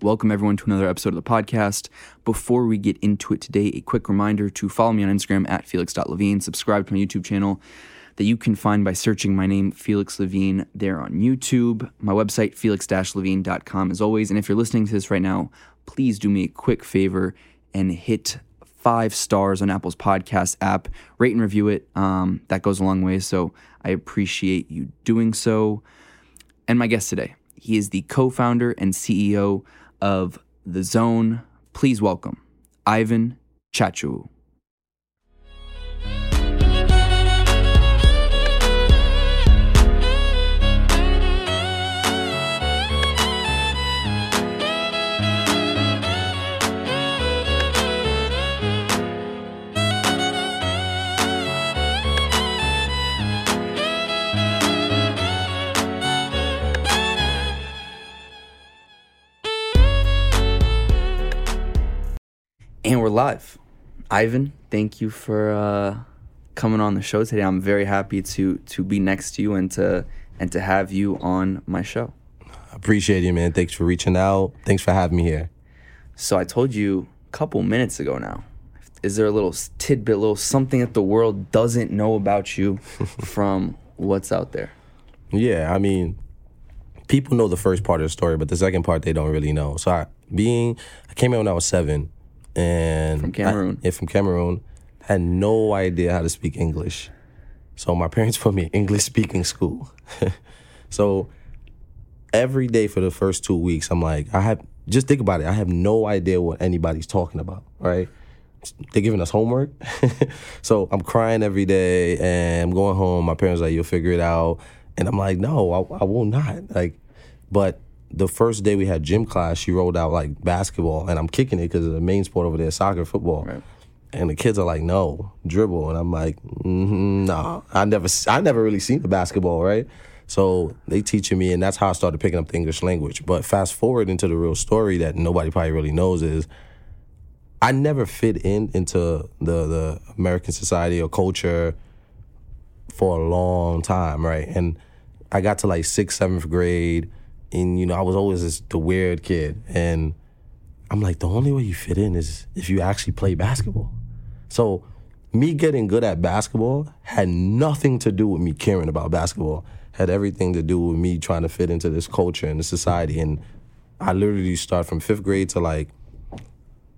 Welcome everyone to another episode of the podcast. Before we get into it today, a quick reminder to follow me on Instagram at felix.levine, subscribe to my YouTube channel that you can find by searching my name, Felix Levine, there on YouTube. My website, felix-levine.com as always. And if you're listening to this right now, please do me a quick favor and hit five stars on Apple's podcast app. Rate and review it. Um, that goes a long way. So I appreciate you doing so. And my guest today, he is the co founder and CEO of The Zone. Please welcome Ivan Chachu. We're live. Ivan, thank you for uh, coming on the show today. I'm very happy to to be next to you and to and to have you on my show. Appreciate you, man. Thanks for reaching out. Thanks for having me here. So I told you a couple minutes ago now. Is there a little tidbit, a little something that the world doesn't know about you from what's out there? Yeah, I mean, people know the first part of the story, but the second part they don't really know. So I being I came here when I was seven and From Cameroon. I, yeah, from Cameroon. Had no idea how to speak English. So my parents put me in English speaking school. so every day for the first two weeks, I'm like, I have just think about it. I have no idea what anybody's talking about, right? They're giving us homework. so I'm crying every day and I'm going home. My parents are like, you'll figure it out. And I'm like, no, I, I will not. Like, but the first day we had gym class, she rolled out like basketball, and I'm kicking it because the main sport over there is soccer, football. Right. And the kids are like, "No, dribble," and I'm like, mm-hmm, "Nah, I never, I never really seen the basketball, right?" So they teaching me, and that's how I started picking up the English language. But fast forward into the real story that nobody probably really knows is, I never fit in into the the American society or culture for a long time, right? And I got to like sixth, seventh grade and you know I was always this, the weird kid, and I'm like the only way you fit in is if you actually play basketball. So me getting good at basketball had nothing to do with me caring about basketball. Had everything to do with me trying to fit into this culture and the society. And I literally start from fifth grade to like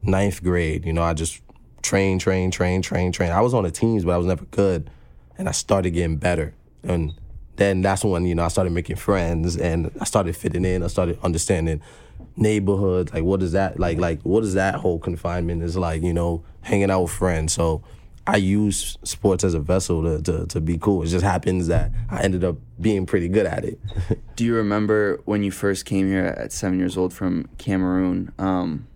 ninth grade. You know, I just train, train, train, train, train. I was on the teams, but I was never good. And I started getting better. And then that's when you know I started making friends and I started fitting in. I started understanding neighborhoods, like what is that like? Like what is that whole confinement is like? You know, hanging out with friends. So I use sports as a vessel to, to to be cool. It just happens that I ended up being pretty good at it. Do you remember when you first came here at seven years old from Cameroon? Um,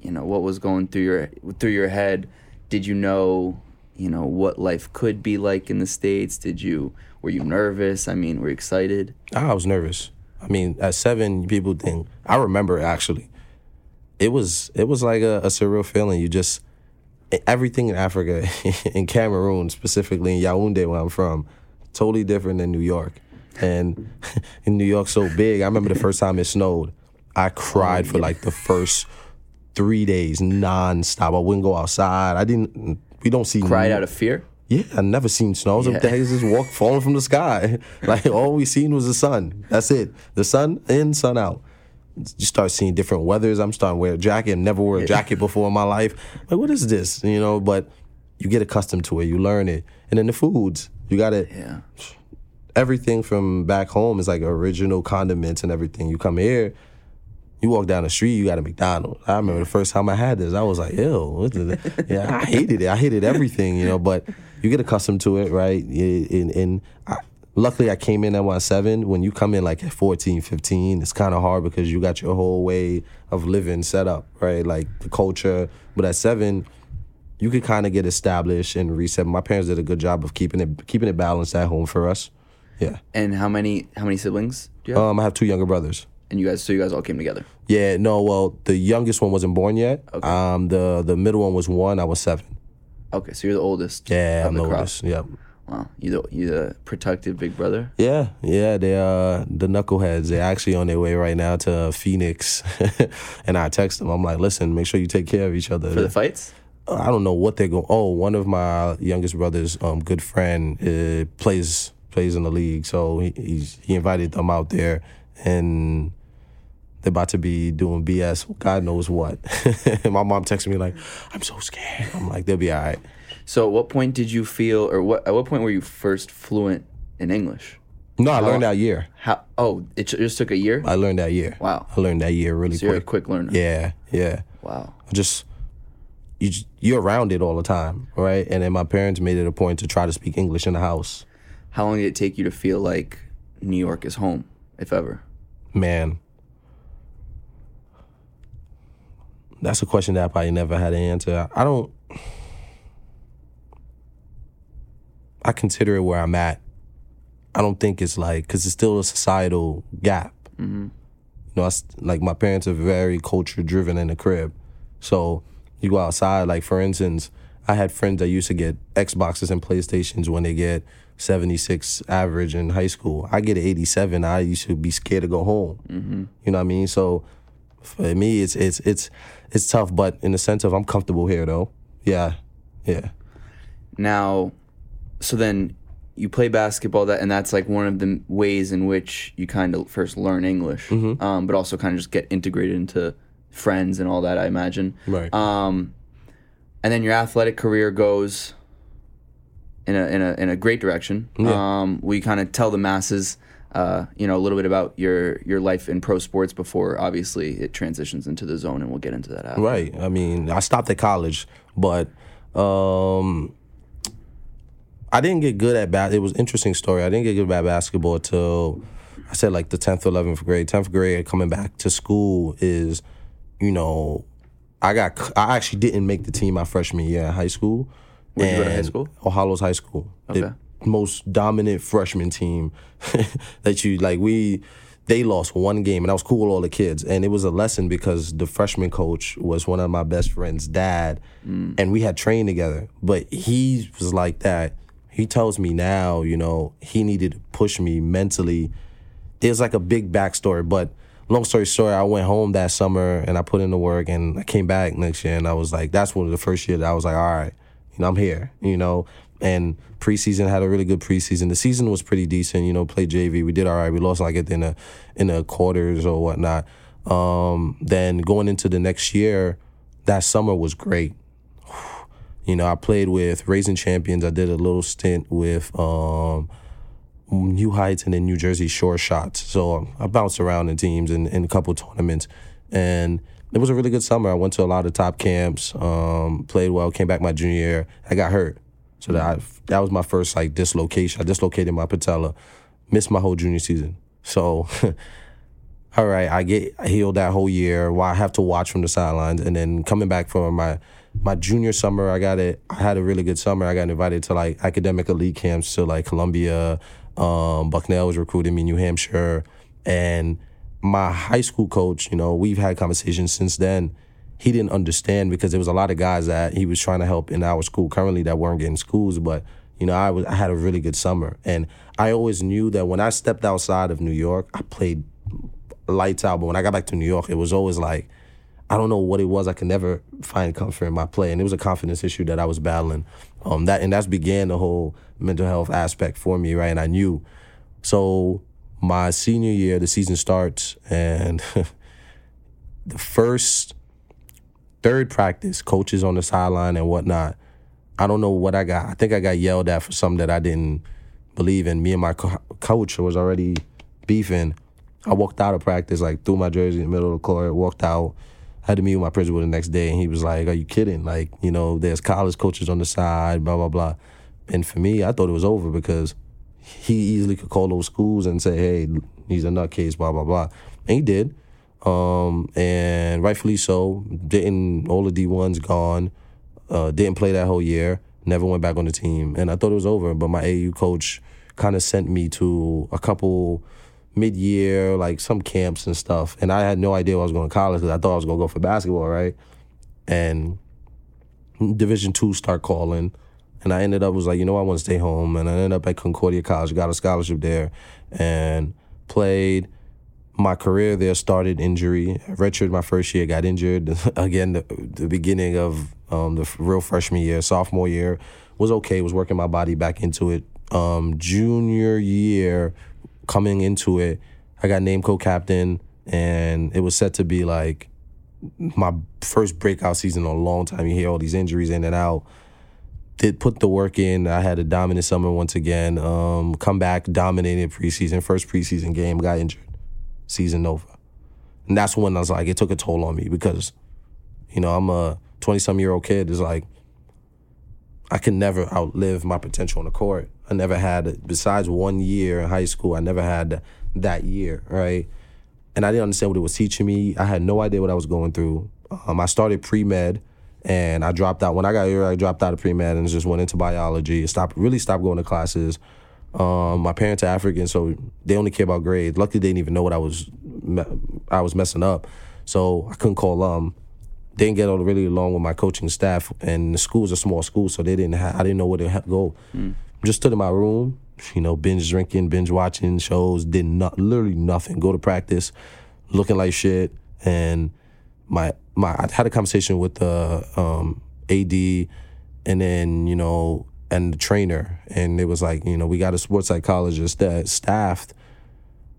you know what was going through your through your head? Did you know you know what life could be like in the states? Did you were you nervous? I mean, were you excited? Ah, I was nervous. I mean, at seven, people think I remember actually. It was it was like a, a surreal feeling. You just everything in Africa, in Cameroon specifically, in Yaoundé, where I'm from, totally different than New York. And in New York, so big. I remember the first time it snowed. I cried for like the first three days nonstop. I wouldn't go outside. I didn't. We don't see. Cried out of fear. Yeah, I never seen snow. I was Yeah. like, days just walk falling from the sky. Like all we seen was the sun. That's it. The sun in, sun out. You start seeing different weathers. I'm starting to wear a jacket. Never wore a jacket before in my life. Like, what is this? You know, but you get accustomed to it. You learn it. And then the foods. You got to Yeah. everything from back home is like original condiments and everything. You come here, you walk down the street, you got a McDonald's. I remember the first time I had this, I was like, ew. What the, yeah, I hated it. I hated everything, you know, but you get accustomed to it, right? And, and I, luckily, I came in at one seven. When you come in like at 14, 15, it's kind of hard because you got your whole way of living set up, right? Like the culture. But at seven, you could kind of get established and reset. My parents did a good job of keeping it keeping it balanced at home for us. Yeah. And how many how many siblings do you have? Um, I have two younger brothers. and you guys so you guys all came together. Yeah, no, well, the youngest one wasn't born yet. Okay. Um, the the middle one was one. I was seven. Okay, so you're the oldest. Yeah, I'm the crop. oldest. Yep. Wow, you the you the protective big brother. Yeah, yeah, they uh the knuckleheads. They're actually on their way right now to Phoenix, and I text them. I'm like, listen, make sure you take care of each other. For the fights? I don't know what they're going. Oh, one of my youngest brothers, um, good friend, uh, plays plays in the league, so he he's, he invited them out there, and they're about to be doing BS. God knows what. my mom texted me like, "I'm so scared." I'm like, "They'll be all right." So, at what point did you feel, or what? At what point were you first fluent in English? No, I learned that year. How? Oh, it just took a year. I learned that year. Wow. I learned that year really So you're a quick. quick learner. Yeah, yeah. Wow. I just you j- you're around it all the time, right? And then my parents made it a point to try to speak English in the house. How long did it take you to feel like New York is home, if ever? Man, that's a question that I probably never had an answer. I don't. I consider it where I'm at. I don't think it's like because it's still a societal gap. Mm-hmm. You know, I like my parents are very culture driven in the crib, so you go outside. Like for instance, I had friends that used to get Xboxes and PlayStations when they get 76 average in high school. I get an 87. I used to be scared to go home. Mm-hmm. You know what I mean? So for me, it's it's it's it's tough, but in the sense of I'm comfortable here though. Yeah, yeah. Now, so then you play basketball, that and that's like one of the ways in which you kind of first learn English, Mm-hmm. um, but also kind of just get integrated into friends and all that. I imagine. Right. Um, and then your athletic career goes in a in a in a great direction. Um, we kind of tell the masses, uh, you know, a little bit about your your life in pro sports before obviously it transitions into the zone, and we'll get into that after. Right. I mean, I stopped at college, but um, I didn't get good at bat. It was an interesting story. I didn't get good at basketball till I said like the tenth, eleventh grade. Tenth grade, coming back to school is, you know, I got. I actually didn't make the team my freshman year in high school. Where'd you go to high school? Ohalo's High School. Okay. Most dominant freshman team that you like. We they lost one game, and I was cool with all the kids, and it was a lesson because the freshman coach was one of my best friends' dad, mm. and we had trained together. But he was like that. He tells me now, you know, he needed to push me mentally. Was like a big backstory, but long story short, I went home that summer and I put in the work, and I came back next year, and I was like, that's one of the first year that I was like, all right, you know, I'm here, you know. And preseason had a really good preseason. The season was pretty decent, you know. Played JV, we did all right. We lost like in the in the quarters or whatnot. Um, then going into the next year, that summer was great. You know, I played with Raising Champions. I did a little stint with um, New Heights and then New Jersey Shore Shots. So um, I bounced around in teams in, in a couple tournaments. And it was a really good summer. I went to a lot of top camps, um, played well, came back my junior year. I got hurt. So that, I, that was my first like dislocation. I dislocated my patella, missed my whole junior season. So, all right, I get healed that whole year. While I have to watch from the sidelines, and then coming back from my my junior summer, I got it. I had a really good summer. I got invited to like academic elite camps to like Columbia. Um, Bucknell was recruiting me, New Hampshire, and my high school coach. You know, we've had conversations since then. He didn't understand because there was a lot of guys that he was trying to help in our school currently that weren't getting schools, but you know, I was I had a really good summer, and I always knew that when I stepped outside of New York, I played lights out. But when I got back to New York, it was always like I don't know what it was. I could never find comfort in my play, and it was a confidence issue that I was battling. Um, that and that's began the whole mental health aspect for me, right? And I knew. So my senior year, the season starts, and the first third practice, coaches on the sideline and whatnot. I don't know what I got. I think I got yelled at for something that I didn't believe in. Me and my co- coach was already beefing. I walked out of practice, like threw my jersey in the middle of the court, walked out. Had to meet with my principal the next day, and he was like, "Are you kidding? Like, you know, there's college coaches on the side, blah blah blah." And for me, I thought it was over because he easily could call those schools and say, "Hey, he's a nutcase," blah blah blah, and he did, um, and rightfully so. Didn't all the D ones gone? Uh, didn't play that whole year. Never went back on the team, and I thought it was over. But my AU coach kind of sent me to a couple mid-year, like some camps and stuff, and I had no idea I was going to college because I thought I was going to go for basketball, right? And Division two start calling, And I ended up was like, you know, I want to stay home, and I ended up at Concordia College, got a scholarship there, and played. My career there started injury. Redshirted my first year, got injured again. The, the beginning of um, the real freshman year, sophomore year was okay. Was working my body back into it. Um, junior year, coming into it, I got named co-captain, and it was set to be like my first breakout season in a long time. You hear all these injuries in and out. Did put the work in. I had a dominant summer once again. Um, come back, dominated preseason. First preseason game, got injured. Season over. And that's when I was like, it took a toll on me because, you know, I'm a 20 some year old kid. It's like, I can never outlive my potential on the court. I never had, besides one year in high school, I never had that year, right? And I didn't understand what it was teaching me. I had no idea what I was going through. Um, I started pre med, and I dropped out. When I got here, I dropped out of pre med and just went into biology. Stopped really stopped going to classes. Um, my parents are African, so they only care about grades. Luckily, they didn't even know what I was I was messing up, so I couldn't call um. Didn't get really along with my coaching staff, and the school's a small school, so they didn't. Have, I didn't know where to go. Mm. Just stood in my room, you know, binge drinking, binge watching shows, did not literally nothing. Go to practice, looking like shit, and my my I had a conversation with the um, AD, and then you know, and the trainer, and it was like, you know, we got a sports psychologist that staffed.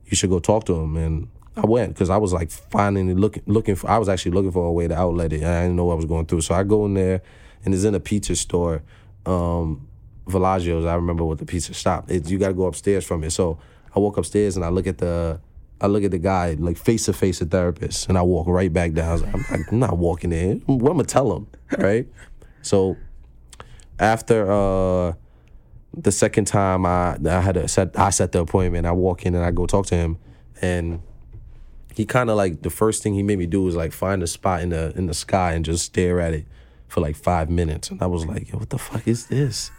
You should go talk to him, and I went because I was like finally looking looking for. I was actually looking for a way to outlet it, I didn't know what I was going through. So I go in there, and it's in a pizza store. Um, Villaggio's. I remember what the pizza shop. It, you got to go upstairs from it. So I walk upstairs and I look at the I look at the guy like face to face, a therapist, and I walk right back down. I'm, like, I'm, not walking in. What am I gonna tell him, right? so after uh, the second time, I I had to set I set the appointment. I walk in and I go talk to him, and he kind of like the first thing he made me do was like find a spot in the in the sky and just stare at it for like five minutes, and I was like, Yo, what the fuck is this?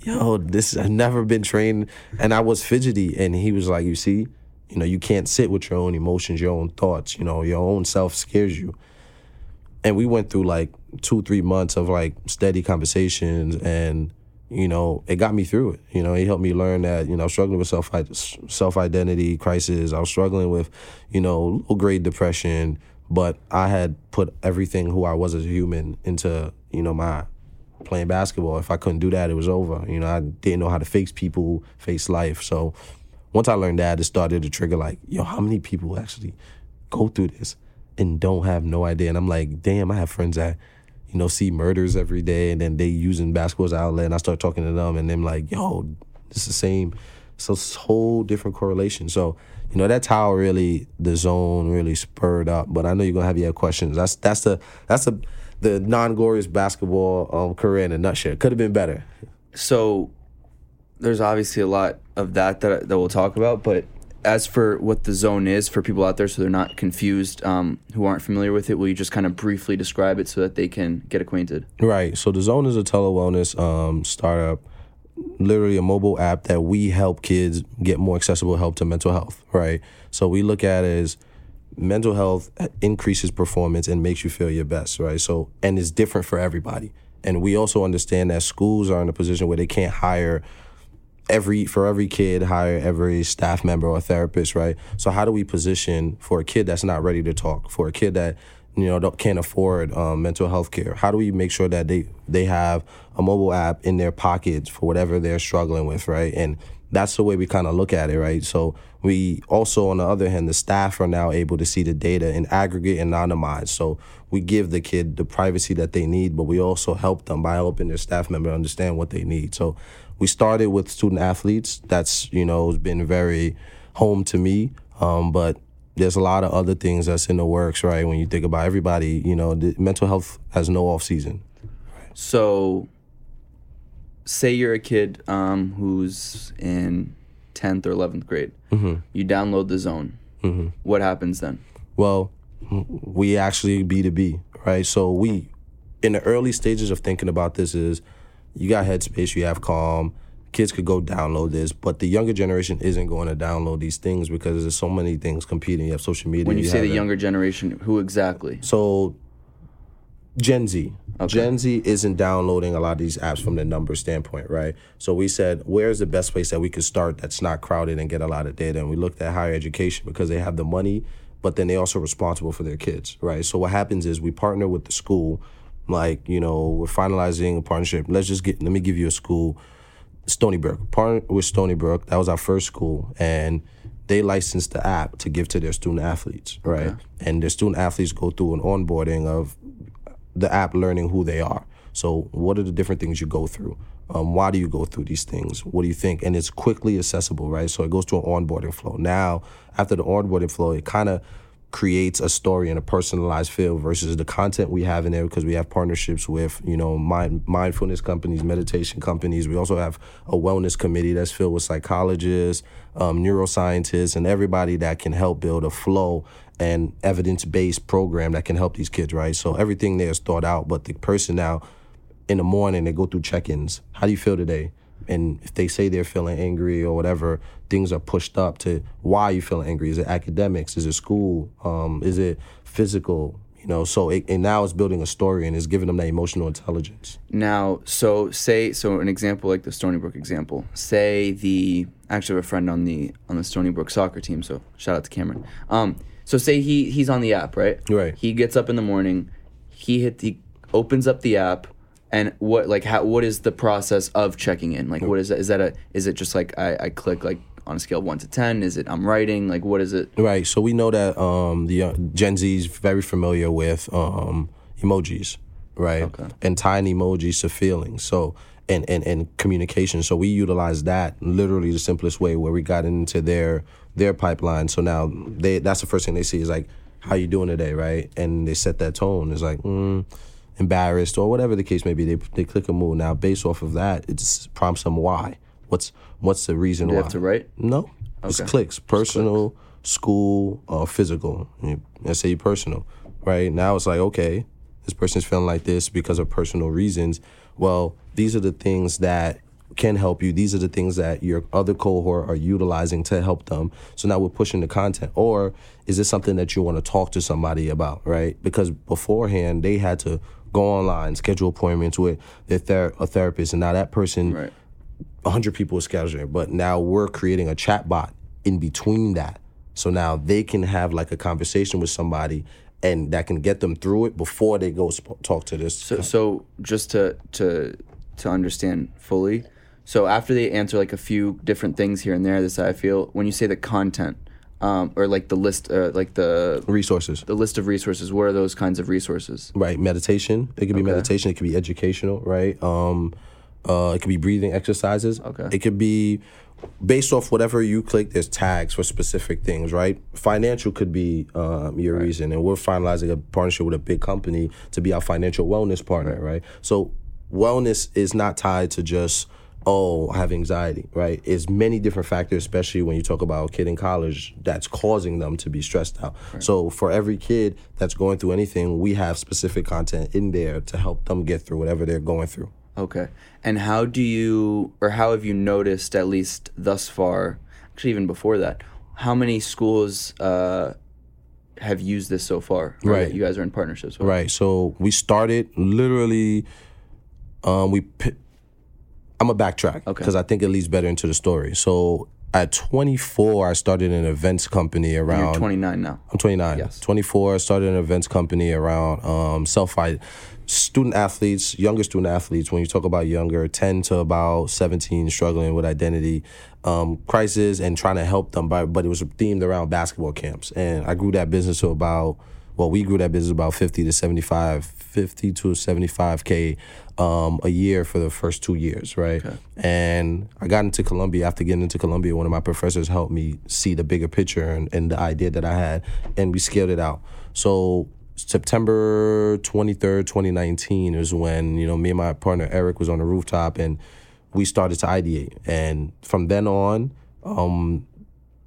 Yo, this I've never been trained, and I was fidgety, and he was like, you see you know, you can't sit with your own emotions, your own thoughts. You know, your own self scares you. And we went through like two, three months of like steady conversations, and you know, it got me through it. You know, he helped me learn that you know, struggling with self self identity crisis. I was struggling with, you know, low grade depression, but I had put everything who I was as a human into you know my playing basketball. If I couldn't do that, it was over. You know, I didn't know how to face people, face life. So once I learned that, it started to trigger like, yo, how many people actually go through this and don't have no idea? And I'm like, damn, I have friends that, you know, see murders every day and then they using basketball as outlet and I start talking to them and them like, yo, it's the same. So it's a whole different correlation. So, you know, that's how really the zone really spurred up. But I know you're gonna have your questions. That's that's the that's the the non glorious basketball um, career in a nutshell. Could have been better. So there's obviously a lot of that that, that we'll talk about, but as for what the zone is for people out there so they're not confused um, who aren't familiar with it will you just kind of briefly describe it so that they can get acquainted? Right. So the zone is a tele-wellness um, startup literally a mobile app that we help kids get more accessible help to mental health right? So we look at it as mental health increases performance and makes you feel your best right? So and it's different for everybody. And we also understand that schools are in a position where they can't hire every for every kid hire every staff member or therapist right? So how do we position for a kid that's not ready to talk for a kid that you know can't afford um, mental health care? How do we make sure that they they have a mobile app in their pockets for whatever they're struggling with right? And that's the way we kind of look at it right? So we also on the other hand the staff are now able to see the data in aggregate and anonymized so we give the kid the privacy that they need but we also help them by helping their staff member understand what they need. So we started with student athletes. That's you know has been very home to me. Um, but there's a lot of other things that's in the works, right? When you think about everybody, you know, mental health has no off season. So, say you're a kid um, who's in 10th or 11th grade. Mm-hmm. You download the zone. Mm-hmm. What happens then? Well, we actually B2B, right? So we, in the early stages of thinking about this, is you got Headspace, you have Calm. Kids could go download this, but the younger generation isn't going to download these things because there's so many things competing. You have social media. When you, you say the younger generation, who exactly? So Gen Z. Gen Z isn't downloading a lot of these apps from the number standpoint, right? So we said, where's the best place that we could start that's not crowded and get a lot of data? And we looked at higher education because they have the money, but then they also responsible for their kids, right? So what happens is we partner with the school, like you know, we're finalizing a partnership. Let's just get. Let me give you a school, Stony Brook. Partner with Stony Brook. That was our first school, and they licensed the app to give to their student athletes, right? And their student athletes go through an onboarding of the app learning who they are. So, what are the different things you go through? Um, why do you go through these things? What do you think? And it's quickly accessible, right? So it goes to an onboarding flow. Now, after the onboarding flow, it kind of creates a story in a personalized feel versus the content we have in there because we have partnerships with you know mind, mindfulness companies meditation companies. We also have a wellness committee that's filled with psychologists um, neuroscientists and everybody that can help build a flow and evidence-based program that can help these kids right? So everything there is thought out but the person now in the morning they go through check-ins. How do you feel today and if they say they're feeling angry or whatever, things are pushed up to why are you feeling angry? Is it academics? Is it school? Um, is it physical? You know, so it, and now it's building a story and it's giving them that emotional intelligence. Now, so say so an example like the Stony Brook example. Say the I actually have a friend on the on the Stony Brook soccer team, so shout out to Cameron. Um, so say he he's on the app, right? Right. He gets up in the morning, he hit he opens up the app, and what like how what is the process of checking in? Like what is that? Is that a is it just like I, I click like on a scale of one to ten? Is it I'm writing? Like what is it? Right. So we know that um, the uh, Gen Z is very familiar with um, emojis, right? Okay. And tying emojis to feelings. So and, and and communication. So we utilize that literally the simplest way where we got into their their pipeline. So now they that's the first thing they see is like, how you doing today, right? And they set that tone. It's like, mm, embarrassed or whatever the case may be. They they click a move. Now based off of that, it just prompts them why. What's what's the reason Do you why? have to write? No. It's clicks. Personal, school, uh, physical. Let's say personal, right? Now it's like, okay, this person's feeling like this because of personal reasons. Well, these are the things that can help you. These are the things that your other cohort are utilizing to help them. So now we're pushing the content. Or is this something that you want to talk to somebody about, right? Because beforehand, they had to go online, schedule appointments with their ther- a therapist, and now that person Right. 100 people are scheduling, but now we're creating a chat bot in between that. So now they can have like a conversation with somebody and that can get them through it before they go sp- talk to this. So, so just to to to understand fully, so after they answer like a few different things here and there, this I feel when you say the content, um, or like the list, uh, like the resources. the list of resources. What are those kinds of resources? Right, meditation. It could be Okay. meditation. It could be educational. Right. Um, uh, it could be breathing exercises. Okay. It could be based off whatever you click. There's tags for specific things. Right. Financial could be um, your reason, and we're finalizing a partnership with a big company to be our financial wellness partner. Right. So wellness is not tied to just oh, I have anxiety, right? It's many different factors, especially when you talk about a kid in college that's causing them to be stressed out. So for every kid that's going through anything, we have specific content in there to help them get through whatever they're going through. Okay. And how do you, or how have you noticed, at least thus far, actually even before that, how many schools uh, have used this so far? Right. You guys are in partnerships with. Right. So we started literally. Um, we. I'm a backtrack Okay. because I think it leads better into the story. So at 24, I started an events company around. You're 29 now. I'm 29. Yes. 24. I started an events company around um, self fight student athletes, younger student athletes. When you talk about younger, 10 to about 17, struggling with identity um, crisis and trying to help them. But but it was themed around basketball camps, and I grew that business to about. Well, we grew that business about 50 to 75, 50 to 75K um, a year for the first two years, right? And I got into Columbia. After getting into Columbia, one of my professors helped me see the bigger picture and, and the idea that I had, and we scaled it out. So September 23rd, 2019 is when, you know, me and my partner Eric was on the rooftop and we started to ideate. And from then on, um,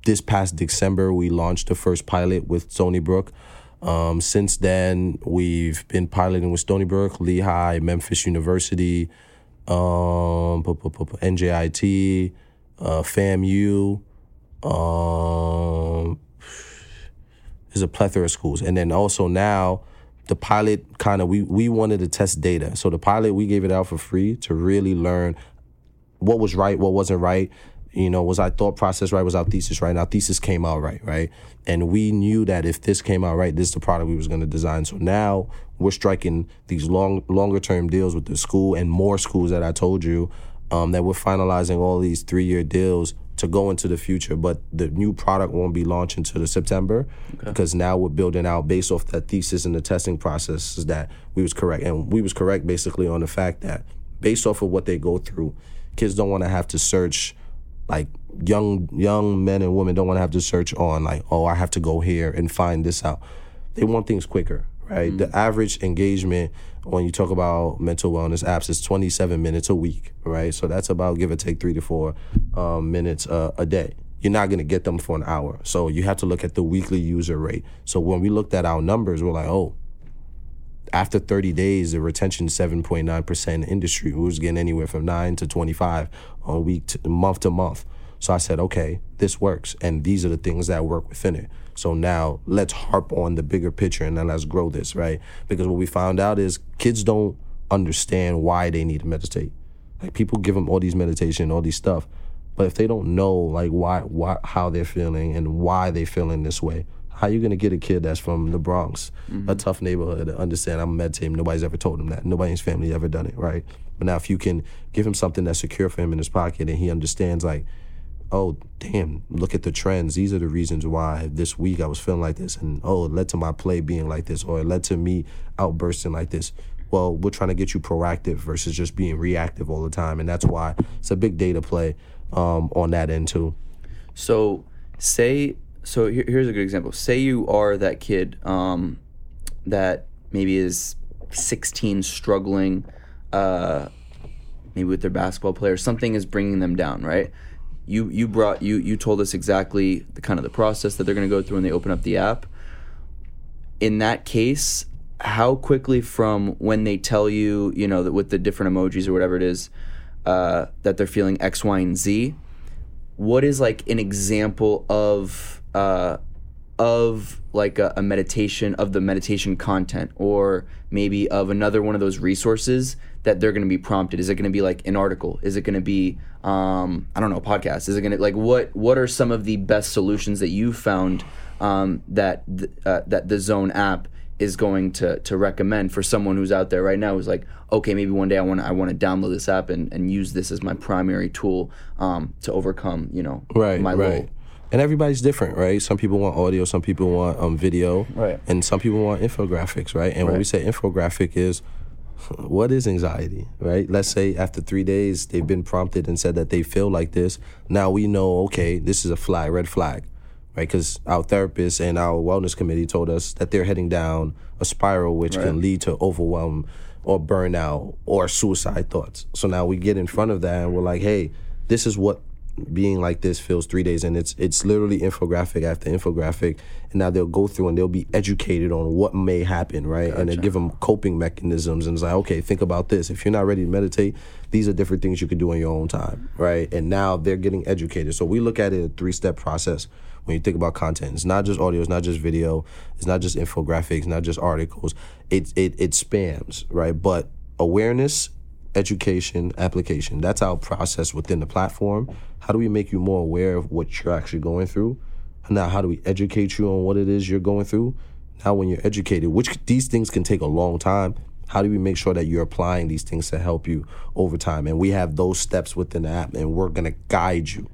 this past December, we launched the first pilot with Stony Brook. Um, since then, we've been piloting with Stony Brook, Lehigh, Memphis University, um, NJIT, uh, FAMU. Um, there's a plethora of schools, and then also now the pilot kind of we we wanted to test data. So the pilot we gave it out for free to really learn what was right, what wasn't right. You know, was our thought process right? Was our thesis right? And our thesis came out right, right? And we knew that if this came out right, this is the product we was going to design. So now we're striking these long, longer term deals with the school and more schools that I told you um, that we're finalizing all these three year deals to go into the future. But the new product won't be launched until the September because now we're building out based off that thesis and the testing processes that we was correct. And we was correct basically on the fact that based off of what they go through, kids don't want to have to search like young young men and women don't want to have to search on like oh I have to go here and find this out. They want things quicker, right? The average engagement when you talk about mental wellness apps is 27 minutes a week, right? So that's about give or take three to four um, minutes uh, a day. You're not going to get them for an hour. So you have to look at the weekly user rate. So when we looked at our numbers, we're like, oh, after 30 days, the retention 7.9% industry. Was getting anywhere from 9 to 25 on week to month to month. So I said, okay, this works. And these are the things that work within it. So now let's harp on the bigger picture and then let's grow this, right? Because what we found out is kids don't understand why they need to meditate. Like people give them all these meditation, all these stuff, but if they don't know like why, why, how they're feeling and why they're feeling this way, how you gonna get a kid that's from the Bronx, a tough neighborhood, to understand I'm meditating? Nobody's ever told him that. Nobody in his family ever done it, right? But now if you can give him something that's secure for him in his pocket and he understands like, oh damn, look at the trends. These are the reasons why this week I was feeling like this, and oh, it led to my play being like this, or it led to me outbursting like this. Well, we're trying to get you proactive versus just being reactive all the time, and that's why it's a big data play um, on that end too. So say so here, here's a good example. Say you are that kid um, that maybe is 16 struggling uh, maybe with their basketball player something is bringing them down, right? You you brought you you told us exactly the kind of the process that they're going to go through when they open up the app. In that case, how quickly from when they tell you, you know, that with the different emojis or whatever it is, uh, that they're feeling X, Y, and Z, what is like an example of uh, of like a, a meditation of the meditation content or maybe of another one of those resources that they're going to be prompted. Is it going to be like an article? Is it going to be um, i don't know a podcast? Is it going to like what what are some of the best solutions that you found um, that th- uh, that the zone app is going to to recommend for someone who's out there right now who's like okay maybe one day i want to i want to download this app and, and use this as my primary tool um, to overcome you know right, my right. little And everybody's different, right? Some people want audio, some people want um, video, Right. And some people want infographics, right? And when we say infographic is, what is anxiety, right? Let's say after three days they've been prompted and said that they feel like this. Now we know, okay, this is a flag, red flag, right? Because our therapist and our wellness committee told us that they're heading down a spiral which Right. can lead to overwhelm or burnout or suicide thoughts. So now we get in front of that and we're like, hey, this is what being like this feels three days and it's it's literally infographic after infographic. And now they'll go through and they'll be educated on what may happen right? And they give them coping mechanisms and it's like okay think about this. If you're not ready to meditate these are different things you can do in your own time right? And now they're getting educated. So we look at it a three-step process when you think about content. It's not just audio it's not just video it's not just infographics not just articles. It it, it spams right? But awareness education, application. That's our process within the platform. How do we make you more aware of what you're actually going through? Now, how do we educate you on what it is you're going through? Now, when you're educated, which these things can take a long time, how do we make sure that you're applying these things to help you over time? And we have those steps within the app, and we're gonna guide you.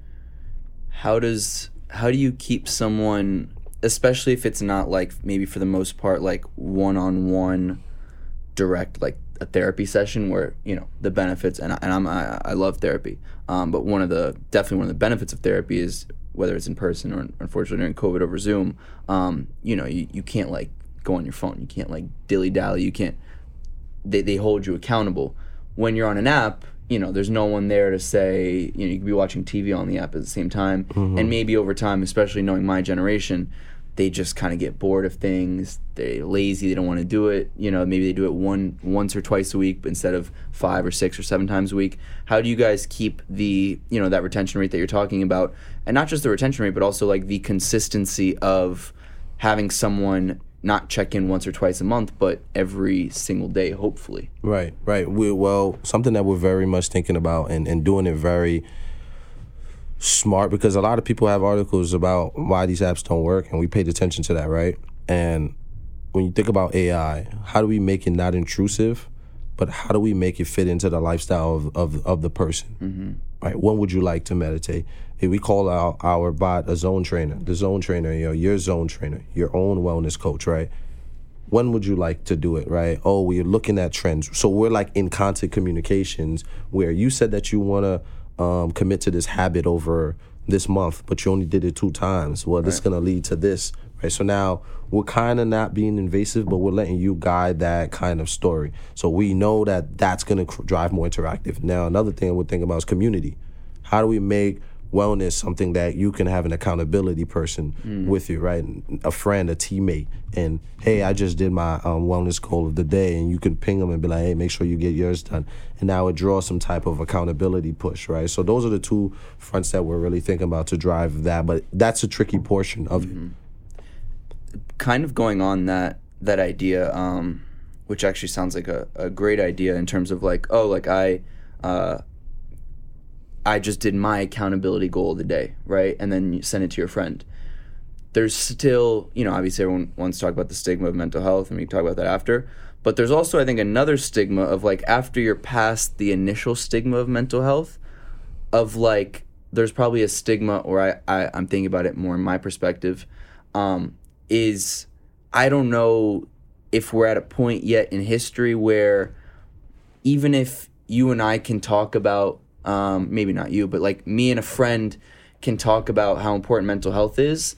how does how do you keep someone especially if it's not like maybe for the most part like one-on-one direct like a therapy session where you know the benefits and, I, and I'm I, I love therapy um, but one of the definitely one of the benefits of therapy is whether it's in person or unfortunately during COVID over Zoom um, you know you, you can't like go on your phone you can't like dilly dally you can't they, they hold you accountable. When you're on an app, you know, there's no one there to say, you know, you could be watching TV on the app at the same time. And maybe over time, especially knowing my generation, they just kind of get bored of things. They're lazy. They don't want to do it. You know, maybe they do it one once or twice a week instead of five or six or seven times a week. How do you guys keep the you know that retention rate that you're talking about, and not just the retention rate, but also like the consistency of having someone not check in once or twice a month, but every single day, hopefully. Right, right. We well, something that we're very much thinking about and, and doing it very smart because a lot of people have articles about why these apps don't work and we paid attention to that, right? And when you think about AI, how do we make it not intrusive, but how do we make it fit into the lifestyle of, of, of the person? Mm-hmm. Right? When would you like to meditate? If we call our, our bot a zone trainer, the zone trainer, you know, your zone trainer, your own wellness coach, right? When would you like to do it, right? Oh, we're looking at trends. So we're like in constant communications where you said that you want to um, commit to this habit over this month, but you only did it two times. Well, this is going to lead to this, right? So now we're kind of not being invasive, but we're letting you guide that kind of story. So we know that that's going to drive more interactive. Now, another thing we're thinking about is community. How do we make wellness something that you can have an accountability person mm. with you, right? A friend, a teammate, and hey, I just did my um, wellness goal of the day, and you can ping them and be like, hey, make sure you get yours done, and now it draws some type of accountability push, right? So those are the two fronts that we're really thinking about to drive that, but that's a tricky portion of mm-hmm. it. Kind of going on that that idea, um, which actually sounds like a, a great idea in terms of like, oh, like I. Uh, I just did my accountability goal of the day, right? And then you send it to your friend. There's still, you know, obviously everyone wants to talk about the stigma of mental health, and we can talk about that after. But there's also, I think, another stigma of like after you're past the initial stigma of mental health, of like there's probably a stigma, or I, I I'm thinking about it more in my perspective, um, is I don't know if we're at a point yet in history where even if you and I can talk about um, maybe not you, but like me and a friend can talk about how important mental health is.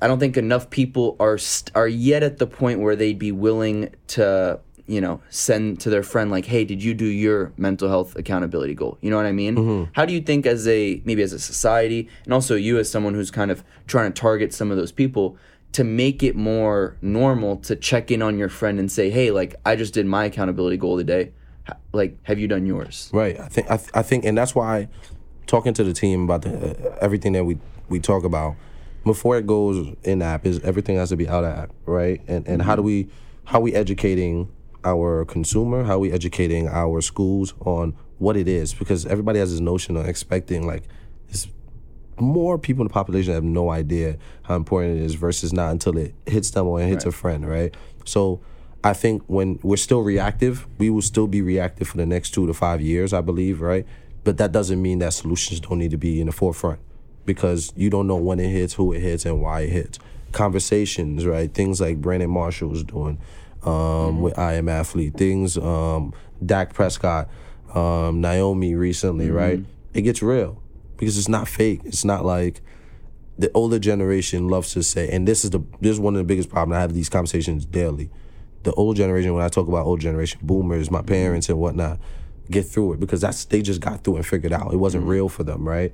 I don't think enough people are st- are yet at the point where they'd be willing to, you know, send to their friend like, "Hey, did you do your mental health accountability goal?" You know what I mean? Mm-hmm. How do you think as a maybe as a society and also you as someone who's kind of trying to target some of those people to make it more normal to check in on your friend and say, "Hey, like I just did my accountability goal today like have you done yours? Right. I think i, th- I think and that's why talking to the team about the, uh, everything that we we talk about before it goes in app is everything has to be out of app right? And and mm-hmm. how do we how we educating our consumer how we educating our schools on what it is? Because everybody has this notion of expecting like it's more people in the population have no idea how important it is versus not until it hits them or it hits right. a friend right? So I think when we're still reactive, we will still be reactive for the next two to five years, I believe, right? But that doesn't mean that solutions don't need to be in the forefront because you don't know when it hits, who it hits, and why it hits. Conversations, right? Things like Brandon Marshall was doing um, mm-hmm. with I Am Athlete, things um, Dak Prescott, um, Naomi recently, mm-hmm. right? It gets real because it's not fake. It's not like the older generation loves to say, and this is the this is one of the biggest problems. I have these conversations daily the old generation, when I talk about old generation, boomers, my parents and whatnot, get through it because that's they just got through and figured out. It wasn't mm-hmm. real for them, right?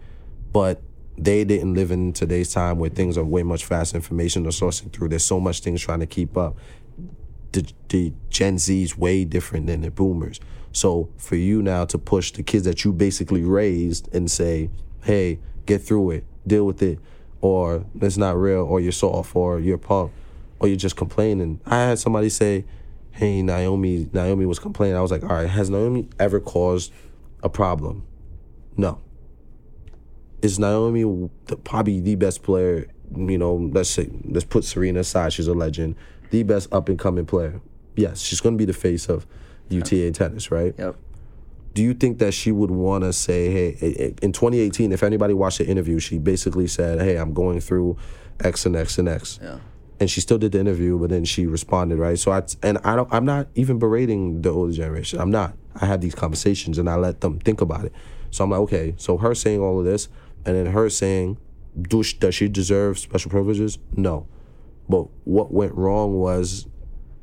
But they didn't live in today's time where things are way much faster, information are sourcing through. There's so much things trying to keep up. The, the Gen Z is way different than the boomers. So for you now to push the kids that you basically raised and say, hey, get through it, deal with it, or it's not real, or you're soft, or you're punk or you're just complaining. I had somebody say, "Hey, Naomi, Naomi was complaining." I was like, "All right, has Naomi ever caused a problem?" No. Is Naomi the, probably the best player? You know, let's say let's put Serena aside. She's a legend, the best up and coming player. Yes, she's going to be the face of UTA yep. tennis, right? Yep. Do you think that she would want to say, hey, in 2018, if anybody watched the interview, she basically said, hey, I'm going through X and X and X. Yeah and she still did the interview, but then she responded, right? So I and I don't I'm not even berating the older generation. I'm not. I have these conversations and I let them think about it. So I'm like, okay, so her saying all of this, and then her saying, do she, does she deserve special privileges? No. But what went wrong was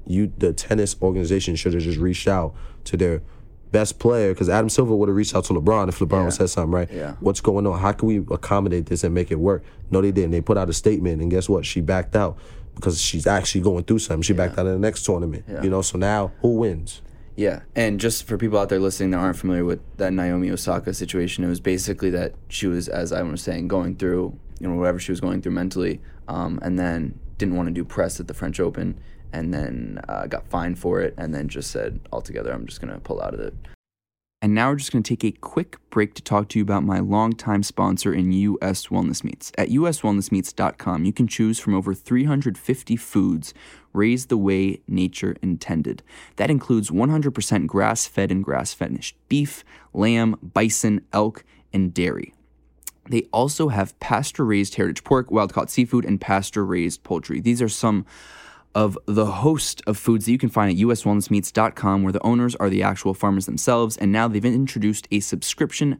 you the tennis organization should have just reached out to their best player because Adam Silver would have reached out to LeBron if LeBron yeah. said something, right? Yeah. What's going on? How can we accommodate this and make it work? No, they didn't. They put out a statement, and guess what? She backed out because she's actually going through something. She backed out of the next tournament. You know, so now who wins? Yeah, and just for people out there listening that aren't familiar with that Naomi Osaka situation, it was basically that she was, as I was saying, going through you know whatever she was going through mentally, um, and then didn't want to do press at the French Open, and then uh, got fined for it, and then just said altogether, I'm just gonna pull out of it. And now we're just going to take a quick break to talk to you about my longtime sponsor in US Wellness Meats. At uswellnessmeats.com, you can choose from over 350 foods raised the way nature intended. That includes 100% grass fed and grass finished beef, lamb, bison, elk, and dairy. They also have pasture raised heritage pork, wild caught seafood, and pasture raised poultry. These are some of the host of foods that you can find at uswellnessmeats.com, where the owners are the actual farmers themselves. And now they've introduced a subscription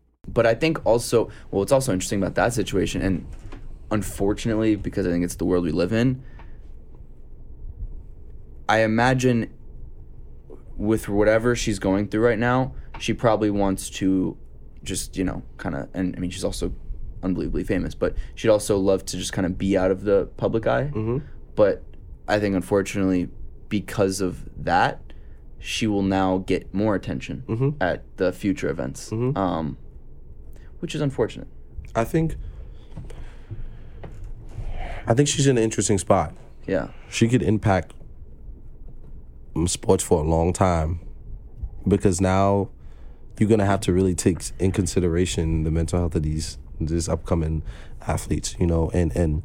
But I think also, well, what's also interesting about that situation, and unfortunately, because I think it's the world we live in, I imagine with whatever she's going through right now, she probably wants to just, you know, kind of, and I mean, she's also unbelievably famous, but she'd also love to just kind of be out of the public eye. Mm-hmm. But I think, unfortunately, because of that, she will now get more attention Mm-hmm. at the future events, um, which is unfortunate. I think. I think she's in an interesting spot. Yeah. She could impact sports for a long time, because now you're gonna have to really take in consideration the mental health of these these upcoming athletes. You know, and and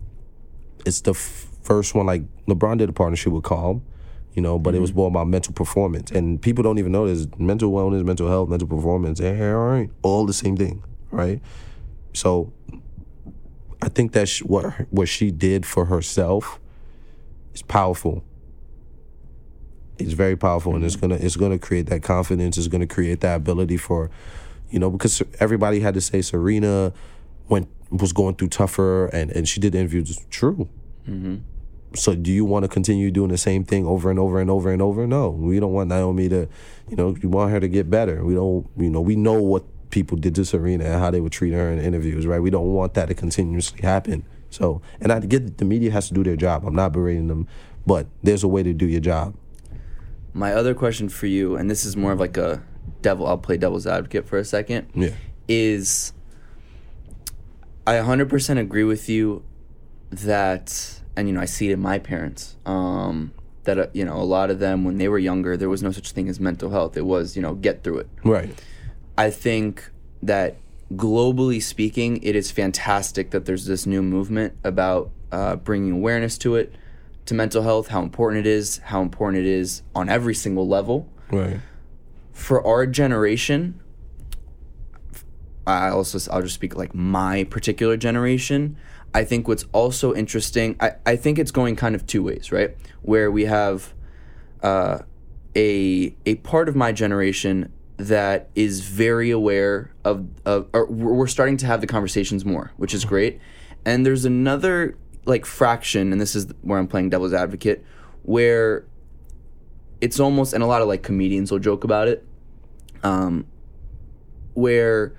it's the f- first one. Like LeBron did a partnership with Calm. You know, but it was mm-hmm. more about mental performance, and people don't even know this. Mental wellness, mental health, mental performance, they aren't all the same thing, right? So I think that sh- what her- what she did for herself is powerful. It's very powerful, and it's gonna it's gonna create that confidence. It's gonna create that ability for, you know, because everybody had to say Serena went was going through tougher, and and she did interviews. True. Mm-hmm. So do you want to continue doing the same thing over and over and over and over? No, we don't want Naomi to, you know, we want her to get better. We don't, you know, we know what people did to Serena and how they would treat her in interviews, right? We don't want that to continuously happen. So, and I get that the media has to do their job. I'm not berating them, but there's a way to do your job. My other question for you, and this is more of like a devil, I'll play devil's advocate for a second, Yeah. is I 100% agree with you that, and you know, I see it in my parents, um, that, uh, you know, a lot of them, when they were younger, there was no such thing as mental health. It was, you know, get through it. Right. I think that globally speaking, it is fantastic that there's this new movement about uh, bringing awareness to it, to mental health, how important it is, how important it is on every single level. Right. For our generation, I also I'll just speak like my particular generation. I think what's also interesting, I, I think it's going kind of two ways, right? Where we have uh, a a part of my generation that is very aware of of we're starting to have the conversations more, which is great. And there's another like fraction, and this is where I'm playing devil's advocate, where it's almost and a lot of like comedians will joke about it, um, where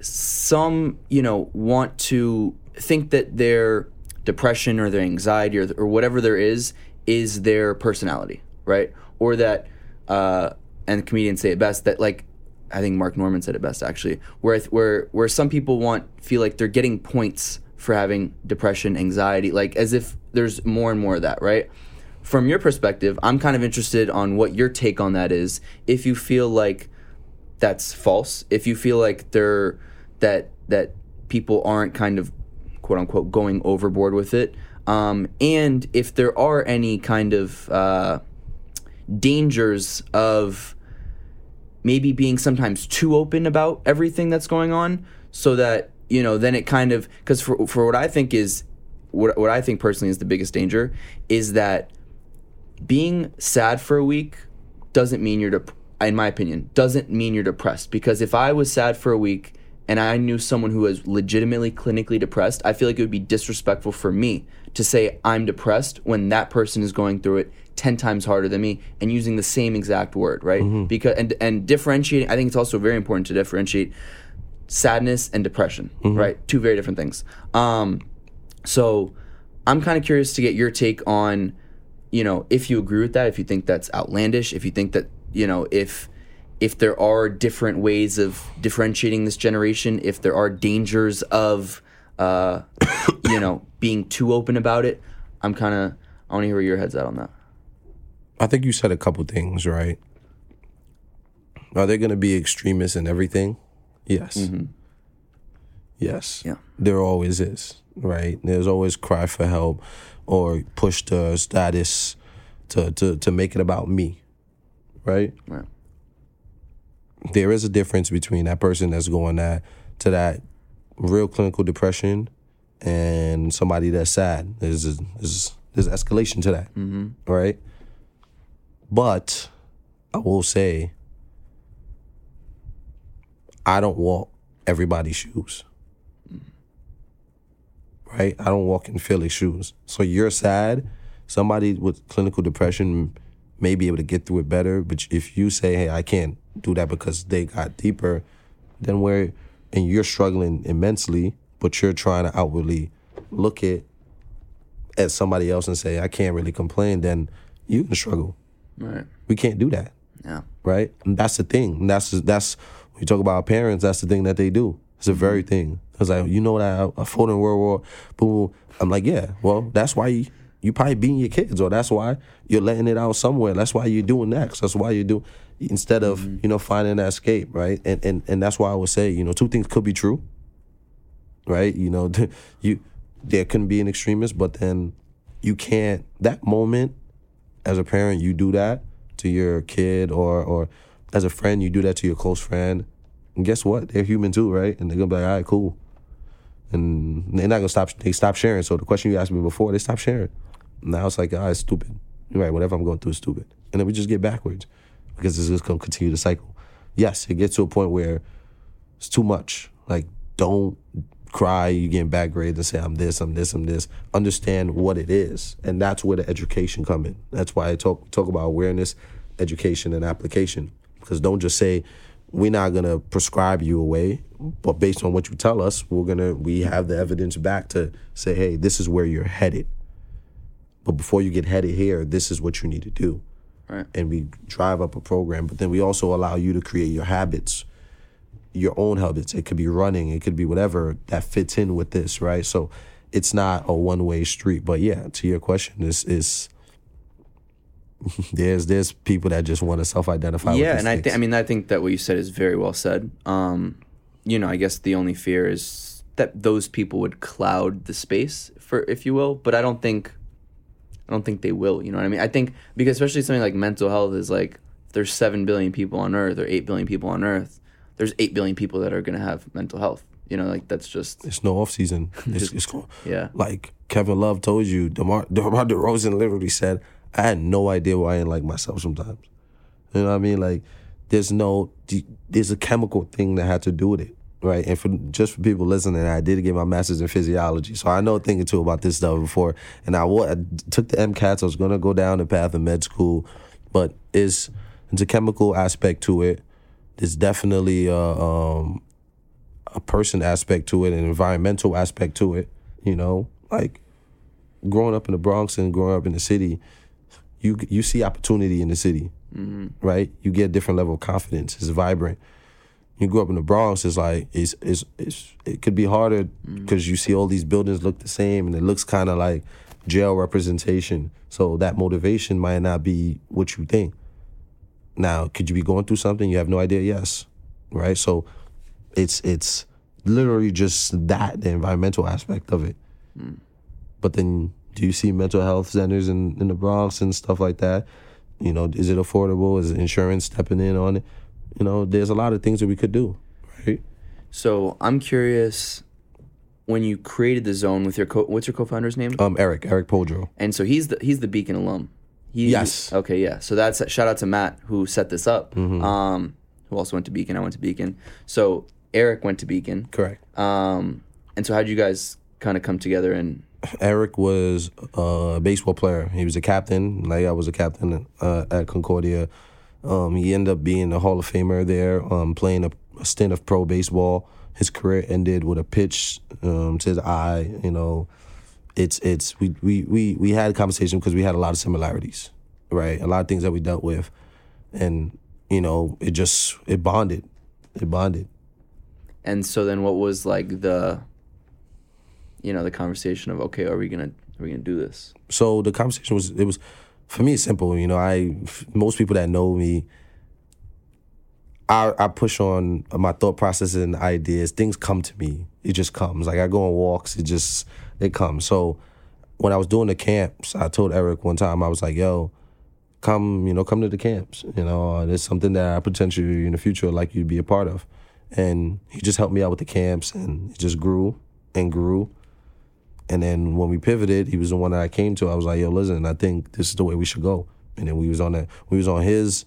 some you know want to think that their depression or their anxiety or, or whatever there is is their personality right or that uh, and comedians say it best that like i think Mark Normand said it best actually where where where some people want feel like they're getting points for having depression anxiety like as if there's more and more of that right? From your perspective i'm kind of interested on what your take on that is. If you feel like that's false if you feel like they're that that people aren't kind of quote unquote going overboard with it um, and if there are any kind of uh, dangers of maybe being sometimes too open about everything that's going on so that you know then it kind of because for, for what i think is what, what i think personally is the biggest danger is that being sad for a week doesn't mean you're dep- in my opinion doesn't mean you're depressed. Because if i was sad for a week and I knew someone who was legitimately clinically depressed, I feel like it would be disrespectful for me to say I'm depressed when that person is going through it 10 times harder than me and using the same exact word, right? Because and and differentiating I think it's also very important to differentiate sadness and depression, right? Two very different things. Um so I'm kind of curious to get your take on you know, if you agree with that, if you think that's outlandish, if you think that, you know, if if there are different ways of differentiating this generation, if there are dangers of uh, you know, being too open about it, I'm kind of I want to hear where your head's at on that. I think you said a couple things, right? Are there going to be extremists in everything? Yes. Mm-hmm. Yes. Yeah. There always is, right? There's always cry for help or push the status to, to, to make it about me, right? Right. There is a difference between that person that's going that to that real clinical depression and somebody that's sad. There's a, there's there's escalation to that, mm-hmm. right? But I will say, I don't walk everybody's shoes. Right? I don't walk in Philly's shoes. So you're sad. Somebody with clinical depression may be able to get through it better. But if you say, hey, I can't do that because they got deeper, then where, and you're struggling immensely, but you're trying to outwardly look at at somebody else and say, I can't really complain, then you can struggle. Right. We can't do that Yeah. right? And that's the thing. And that's that's when you talk about parents. That's the thing that they do. It's a very mm-hmm. thing. It's like you know that I, I fought in World War. Boom. I'm like, yeah. Well, that's why you you probably beating your kids, or that's why you're letting it out somewhere. That's why you're doing next. That's why you do instead of mm-hmm. you know finding that escape, right? And and and that's why I would say you know two things could be true, right? You know, you there can be an extremist, but then you can't that moment as a parent you do that to your kid or or as a friend you do that to your close friend. And guess what? They're human too right? And they're gonna be like all right cool. And they're not gonna stop they stop sharing. So the question you asked me before they stop sharing. Now it's like ah it's stupid. Right whatever i'm going through is stupid. And then we just get backwards because it's just gonna continue the cycle. Yes it gets to a point where it's too much. Like don't cry you getting bad grades and say i'm this i'm this i'm this. Understand what it is and that's where the education come in. That's why i talk talk about awareness education and application. Because don't just say we're not going to prescribe you away but based on what you tell us we're going to we have the evidence back to say hey this is where you're headed. But before you get headed here this is what you need to do. Right. and we drive up a program but then we also allow you to create your habits your own habits. It could be running, it could be whatever that fits in with this, right? So it's not a one way street. But yeah, to your question, is is there's there's people that just want to self identify. yeah, and I things. think I mean I think that what you said is very well said. Um, you know, I guess the only fear is that those people would cloud the space for, if you will. But I don't think, I don't think they will. You know what I mean? I think because especially something like mental health is like there's seven billion people on Earth or eight billion people on Earth. There's eight billion people that are gonna have mental health. You know, like that's just it's no off season. It's, it's cool. yeah. Like Kevin Love told you, DeMar DeMar DeRozan literally said, I had no idea why I didn't like myself sometimes. You know what I mean? Like, there's no, there's a chemical thing that had to do with it, right? And for just for people listening, I did get my master's in physiology, so I know a thing or two about this stuff before. And I, I took the MCATs. I was gonna go down the path of med school, but it's it's a chemical aspect to it. There's definitely a, um, a person aspect to it, an environmental aspect to it. You know, like growing up in the Bronx and growing up in the city, you you see opportunity in the city, right? You get a different level of confidence. It's vibrant. You grow up in the Bronx, it's like it's it's, it's it could be harder because you see all these buildings look the same and it looks kind of like jail representation. So that motivation might not be what you think. Now, could you be going through something you have no idea? Yes, right. So it's it's literally just that the environmental aspect of it. But then, do you see mental health centers in, in the Bronx and stuff like that? You know, is it affordable? Is insurance stepping in on it? You know, there's a lot of things that we could do, right? So I'm curious when you created the zone with your co- what's your co-founder's name? Um, Eric, Eric Podro. And so he's the he's the Beacon alum. He, Yes. Okay, yeah. So that's shout out to Matt who set this up. Um, who also went to Beacon. I went to Beacon. So Eric went to Beacon. Correct. Um, and so how did you guys kind of come together and Eric was a baseball player. He was a captain, like I was a captain uh, at Concordia. Um, he ended up being a Hall of Famer there, um, playing a, a, stint of pro baseball. His career ended with a pitch um, to his eye. You know, it's it's we we we we had a conversation because we had a lot of similarities, right? A lot of things that we dealt with, and you know, it just it bonded, it bonded. And so then, what was like the you know the conversation of okay are we gonna are we gonna do this? So the conversation was it was for me it's simple you know i most people that know me I, I push on my thought process and ideas. Things come to me. It just comes. Like i go on walks. It just it comes so when i was doing the camps i told eric one time i was like yo come you know come to the camps you know uh, there's something that i potentially in the future like you to be a part of and he just helped me out with the camps and it just grew and grew and then when we pivoted, he was the one that I came to. I was like, "Yo, listen, I think this is the way we should go." And then we was on that. We was on his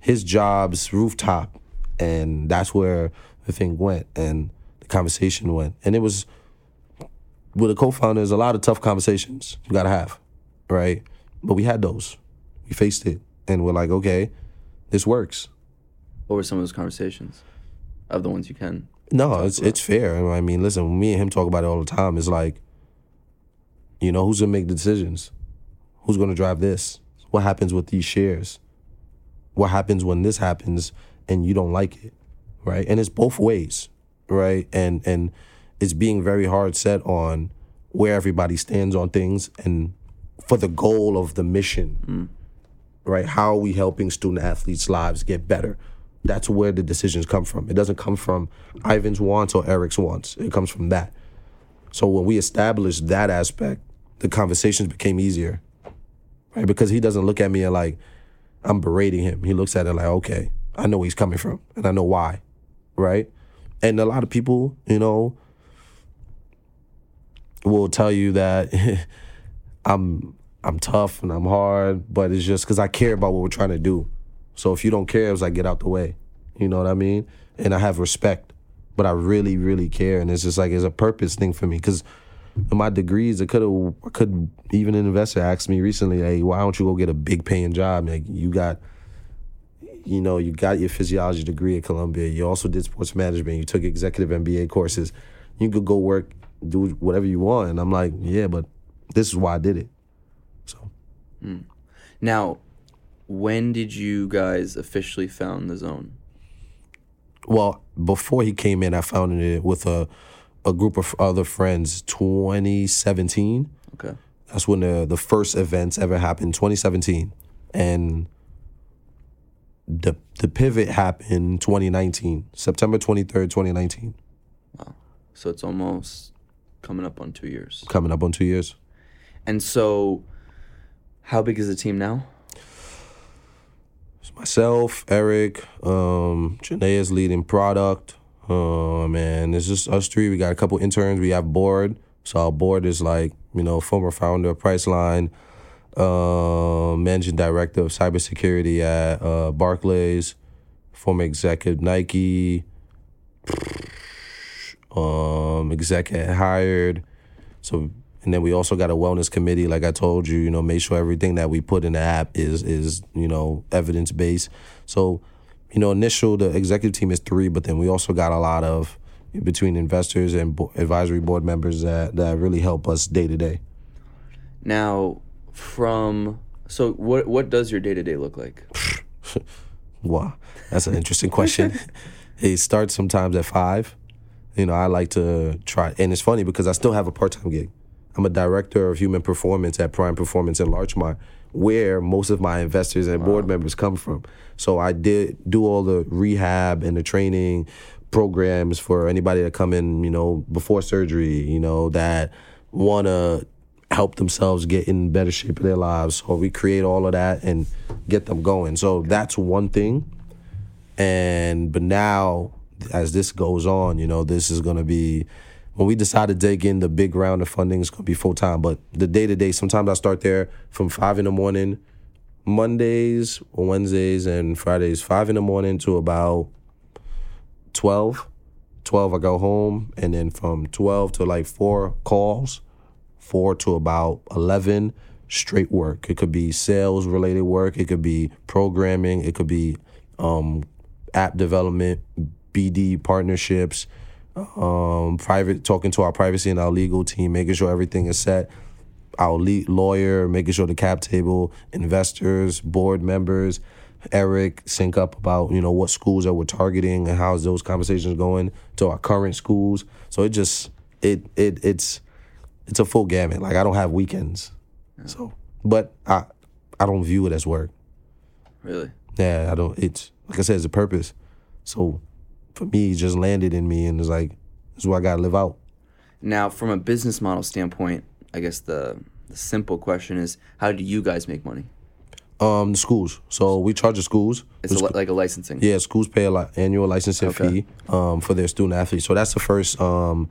his job's rooftop, and that's where the thing went and the conversation went. And it was with a co-founder. Is a lot of tough conversations you gotta have, right? But we had those. We faced it, and we're like, okay, this works. What were some of those conversations? Of the ones you can. No, it's about? it's fair. I mean, listen, me and him talk about it all the time. It's like you know, who's gonna make the decisions? Who's gonna drive this? What happens with these shares? What happens when this happens and you don't like it? Right? And it's both ways, right? And and it's being very hard set on where everybody stands on things and for the goal of the mission. Mm. Right? How are we helping student athletes' lives get better? That's where the decisions come from. It doesn't come from Ivan's wants or Eric's wants. It comes from that. So when we established that aspect, the conversations became easier, right? Because he doesn't look at me and like I'm berating him. He looks at it like, okay, I know where he's coming from and I know why, right? And a lot of people, you know, will tell you that I'm I'm tough and I'm hard, but it's just because I care about what we're trying to do. So if you don't care, it's like get out the way. You know what I mean? And I have respect but I really, really care, and it's just like it's a purpose thing for me because my degrees, it could have, could even an investor asked me recently, hey, why don't you go get a big paying job? Like you got, you know, you got your physiology degree at Columbia. You also did sports management. You took executive MBA courses. You could go work, do whatever you want. And I'm like, yeah, but this is why I did it. So. Mm. Now, when did you guys officially found the zone? well, before he came in, I founded it with a a group of other friends. 2017. Okay. That's when the the first events ever happened. 2017, and the the pivot happened 2019, September 23rd, 2019. Wow. So it's almost coming up on two years. Coming up on two years. And so, how big is the team now? It's myself, Eric, um, Janae is leading product. Um, and it's just us three. We got a couple interns. We have board. So our board is like, you know, former founder of Priceline, uh, managing director of cybersecurity at uh, Barclays, former executive Nike, um, exec at Hired. So and then we also got a wellness committee, like I told you, you know, make sure everything that we put in the app is is, you know, evidence based. So, you know, initial the executive team is three, but then we also got a lot of between investors and bo- advisory board members that that really help us day to day. Now, from so what what does your day to day look like? wow, that's an interesting question. it starts sometimes at five. You know, I like to try, and it's funny because I still have a part time gig. I'm a director of human performance at Prime Performance in Larchmont, where most of my investors and wow. board members come from. So I did do all the rehab and the training programs for anybody that come in, you know, before surgery, you know, that want to help themselves get in better shape of their lives. So we create all of that and get them going. So that's one thing. And but now as this goes on, you know, this is going to be when we decide to dig in the big round of funding, it's gonna be full time. But the day to day, sometimes I start there from five in the morning, Mondays, Wednesdays, and Fridays, five in the morning to about twelve, 12 I go home and then from 12 to like 4 calls, 4 to about 11 straight work. It could be sales related work, it could be programming, it could be um, app development, BD partnerships, um, private talking to our privacy and our legal team, making sure everything is set. Our lead lawyer, making sure the cap table, investors, board members, Eric sync up about you know what schools that we're targeting and how's those conversations going to our current schools. So it just it it it's it's a full gamut. Like I don't have weekends, so but I I don't view it as work. Really? Yeah, I don't. It's like I said, it's a purpose. So for me, just landed in me, and it's like this is what I gotta live out. Now, from a business model standpoint, I guess the the simple question is, how do you guys make money? Um, the schools. So we charge the schools. It's a, li- like a licensing. Yeah, schools pay a li- annual licensing Okay. fee um, for their student athletes. So that's the first um,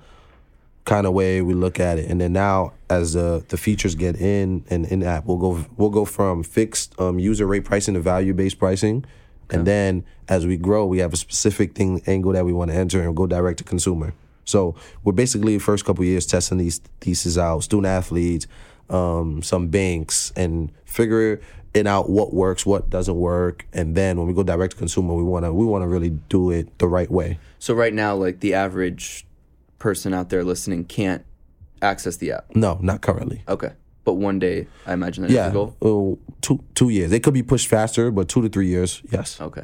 kind of way we look at it. And then now, as the the features get in and in app, we'll go we'll go from fixed um, user rate pricing to value based pricing. And then as we grow, we have a specific thing angle that we want to enter and go direct to consumer. So we're basically the first couple of years testing these theses out, student athletes, um, some banks, and figure it out what works, what doesn't work, and then when we go direct to consumer, we wanna we wanna really do it the right way. So right now, like the average person out there listening can't access the app. No, not currently. Okay. But one day, I imagine that's Yeah, the goal. oh, two two years. It could be pushed faster, but two to three years, yes. Okay.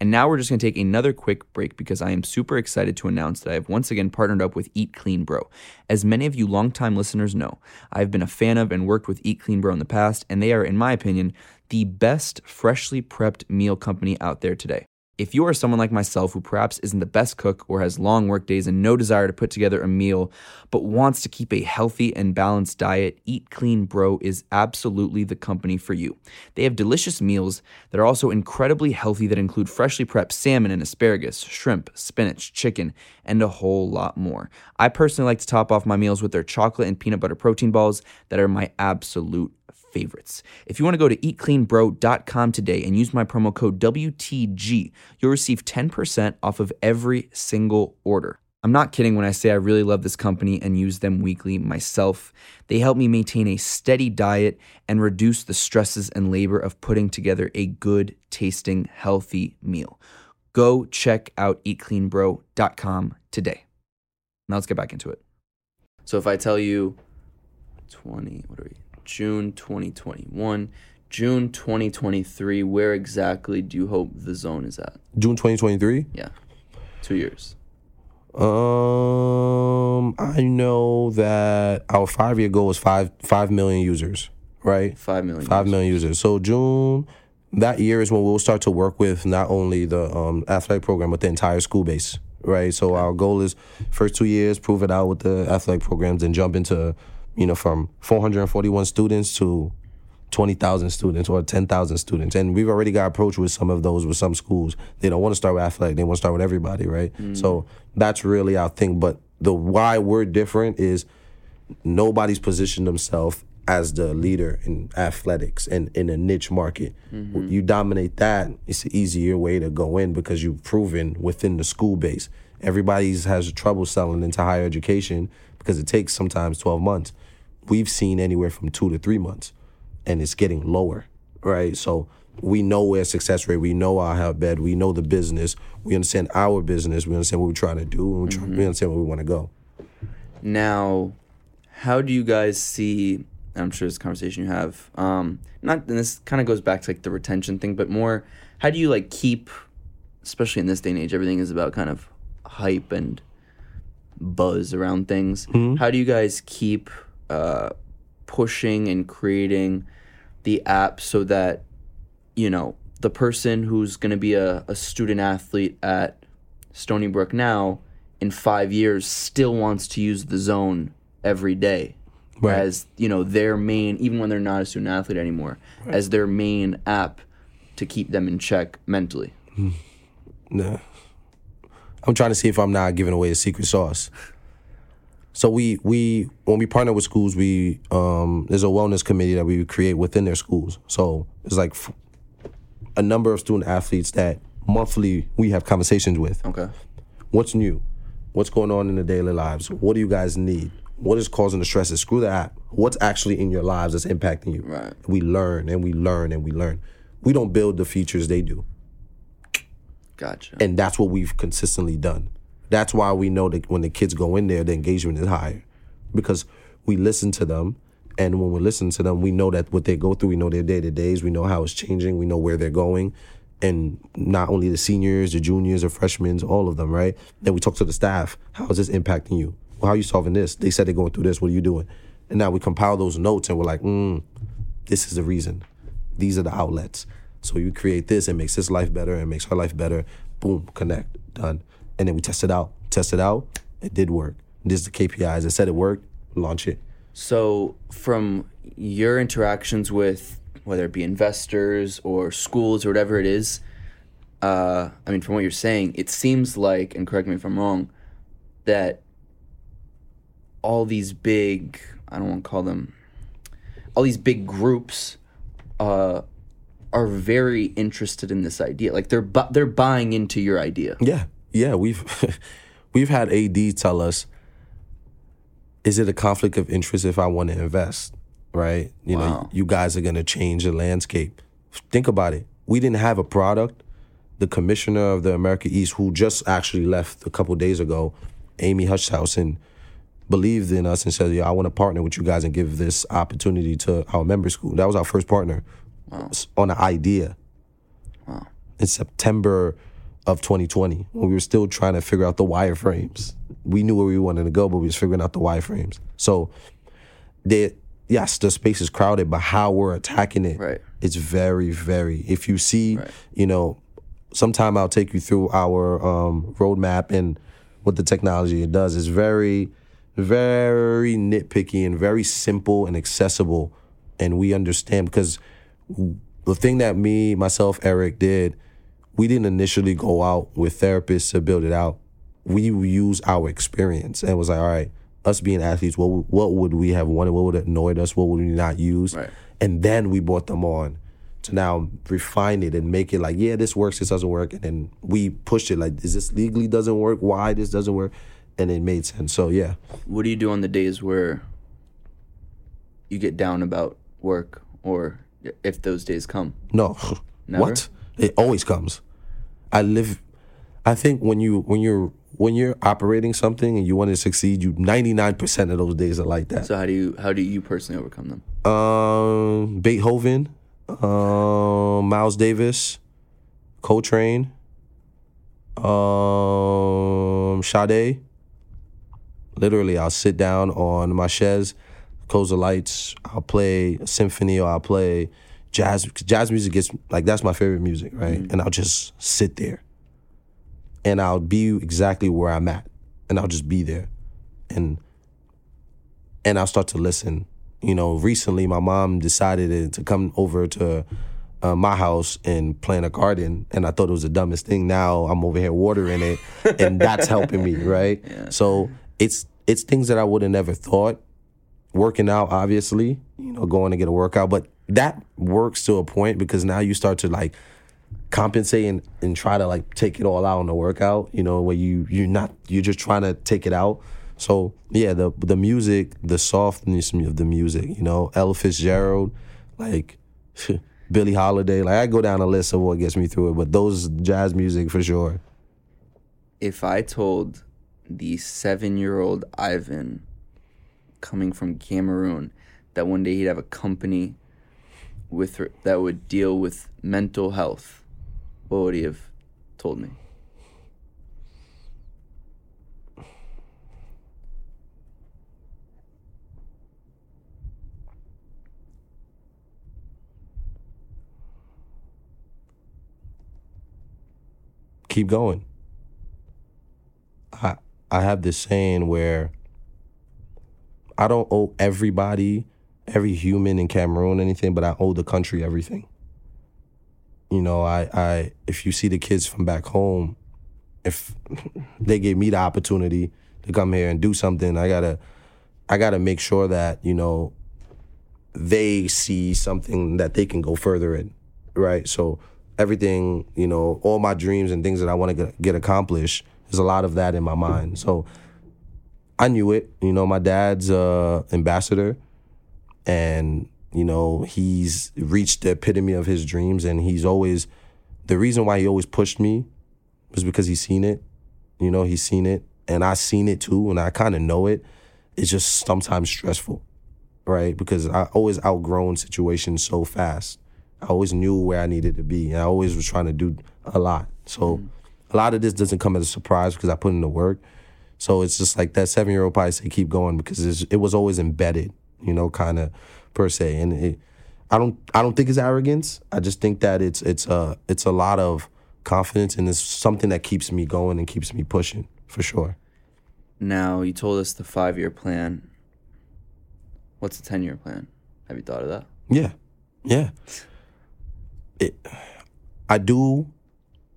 And now we're just going to take another quick break because I am super excited to announce that I have once again partnered up with Eat Clean Bro. As many of you longtime listeners know, I've been a fan of and worked with Eat Clean Bro in the past, and they are, in my opinion, the best freshly prepped meal company out there today. If you are someone like myself who perhaps isn't the best cook or has long work days and no desire to put together a meal, but wants to keep a healthy and balanced diet, Eat Clean Bro is absolutely the company for you. They have delicious meals that are also incredibly healthy that include freshly prepped salmon and asparagus, shrimp, spinach, chicken, and a whole lot more. I personally like to top off my meals with their chocolate and peanut butter protein balls that are my absolute favorites. If you want to go to eatcleanbro.com today and use my promo code WTG, you'll receive 10% off of every single order. I'm not kidding when I say I really love this company and use them weekly myself. They help me maintain a steady diet and reduce the stresses and labor of putting together a good tasting, healthy meal. Go check out eatcleanbro.com today. Now let's get back into it. So if I tell you 20, what are we? June 2021, June 2023, where exactly do you hope the zone is at? June twenty twenty three. Yeah. 2 years. Um, I know that our five year goal is five five million users, right? 5 million. Five million users. So June that year is when we'll start to work with not only the um, athletic program but the entire school base, right? So our goal is first two years prove it out with the athletic programs and jump into, you know, from 441 students to 20,000 students or 10,000 students. And we've already got approached with some of those with some schools. They don't want to start with athletic, they want to start with everybody, right? Mm. So that's really our thing. But the why we're different is nobody's positioned themselves as the leader in athletics and in a niche market. Mm-hmm. You dominate that, it's an easier way to go in because you've proven within the school base. Everybody's has trouble selling into higher education because it takes sometimes 12 months. We've seen anywhere from two to three months and it's getting lower, right? So we know where success rate, we know our health bed, we know the business, we understand our business, we understand what we're trying to do, and we, try, we understand where we want to go. Now, how do you guys see? I'm sure this conversation you have. Um, not and this kind of goes back to like the retention thing, but more how do you like keep, especially in this day and age, everything is about kind of hype and buzz around things. How do you guys keep uh, pushing and creating the app so that you know the person who's going to be a, a student athlete at Stony Brook now in five years still wants to use the zone every day Right. as you know their main even when they're not a student athlete anymore as their main app to keep them in check mentally Nah. I'm trying to see if I'm not giving away a secret sauce. So we we when we partner with schools, we um there's a wellness committee that we create within their schools. So it's like f- a number of student athletes that monthly we have conversations with. okay What's new? What's going on in the daily lives? What do you guys need? What is causing the stresses? Screw the app. What's actually in your lives that's impacting you? Right. We learn and we learn and we learn. We don't build the features they do. Gotcha. And that's what we've consistently done. That's why we know that when the kids go in there, the engagement is higher. Because we listen to them. And when we listen to them, we know that what they go through, we know their day to days, we know how it's changing, we know where they're going. And not only the seniors, the juniors, the freshmen, all of them, right? Then we talk to the staff. How is this impacting you? Well, how are you solving this? They said they're going through this. What are you doing? And now we compile those notes and we're like, mm, this is the reason. These are the outlets. So you create this, it makes his life better, it makes her life better. Boom, connect, done. And then we test it out. Test it out, it did work. This is the KPIs. It said it worked, launch it. So, from your interactions with whether it be investors or schools or whatever it is, uh, I mean, from what you're saying, it seems like, and correct me if I'm wrong, that all these big, I don't want to call them, all these big groups uh, are very interested in this idea. Like they're bu- they're buying into your idea. Yeah, yeah. We've we've had AD tell us, is it a conflict of interest if I want to invest? Right? You Wow. know, you guys are gonna change the landscape. Think about it. We didn't have a product. The commissioner of the America East, who just actually left a couple days ago, Amy Huchthausen, believed in us and said, "Yeah, I want to partner with you guys and give this opportunity to our member school." That was our first partner s- on an idea Wow. in September of 2020 when we were still trying to figure out the wireframes. We knew where we wanted to go, but we was figuring out the wireframes. So, they, yes, the space is crowded, but how we're attacking it, Right. it's very, very. If you see, you know, sometime I'll take you through our um, roadmap and what the technology it does. It's very, very nitpicky and very simple and accessible, and we understand because the thing that me, myself, Eric did, we didn't initially go out with therapists to build it out. We use our experience and was like, all right, us being athletes, what would- what would we have wanted? What would have annoyed us? What would we not use? Right. And then we brought them on to now refine it and make it like, yeah, this works, this doesn't work, and then we pushed it like, is this legally doesn't work? Why this doesn't work? And it made sense. So yeah, What do you do on the days where you get down about work, or if those days come? No. Never? What? It always comes. I live I think when you when you're when you're operating something and you want to succeed, you 99% of those days are like that. So how do you how do you personally overcome them? Um Beethoven, um Miles Davis, Coltrane, um Sade. Literally, I'll sit down on my chaise, close the lights, I'll play a symphony or I'll play jazz. Jazz music gets like that's my favorite music, right? And I'll just sit there. And I'll be exactly where I'm at. And I'll just be there. And and I'll start to listen. You know, recently my mom decided to come over to uh, my house and plant a garden, and I thought it was the dumbest thing. Now I'm over here watering it, and that's helping me, right? So it's it's things that I would have never thought. Working out, obviously, you know, going to get a workout, but that works to a point because now you start to like compensate and, and try to like take it all out on the workout, you know, where you you're not you're just trying to take it out. So yeah, the the music, the softness of the music, you know, Ella Fitzgerald, like Billie Holiday, like I go down a list of what gets me through it, but those jazz music for sure. If I told the seven year old Ivan coming from Cameroon that one day he'd have a company with her, that would deal with mental health, what would he have told me? keep going. I I have this saying where I don't owe everybody, every human in Cameroon anything, but I owe the country everything. You know, I I if you see the kids from back home, if they gave me the opportunity to come here and do something, I gotta I gotta make sure that, you know, they see something that they can go further in, right? So everything, you know, all my dreams and things that I want to get, get accomplished There's a lot of that in my mind. So I knew it. You know, my dad's uh ambassador and you know, he's reached the epitome of his dreams and he's always the reason why he always pushed me was because he's seen it. You know, he's seen it and I seen it too and I kind of know it. It's just sometimes stressful, right? Because I always outgrown situations so fast. I always knew where I needed to be and I always was trying to do a lot. So mm-hmm. a lot of this doesn't come as a surprise because I put in the work. So it's just like that seven year old probably say keep going because it was always embedded, you know, kind of per se. And it, I don't I don't think it's arrogance. I just think that it's it's a it's a lot of confidence and it's something that keeps me going and keeps me pushing for sure. Now you told us the five year plan. What's the ten year plan? Have you thought of that? Yeah, yeah. It, I do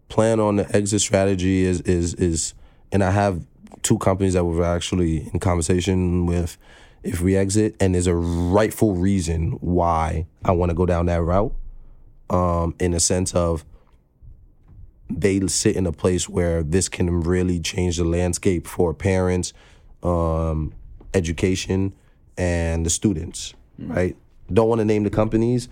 plan on the exit strategy is is is, and I have two companies that we're actually in conversation with if we exit, and there's a rightful reason why I want to go down that route. Um, in a sense of they sit in a place where this can really change the landscape for parents, um, education, and the students. Mm-hmm. Right? Don't want to name the companies,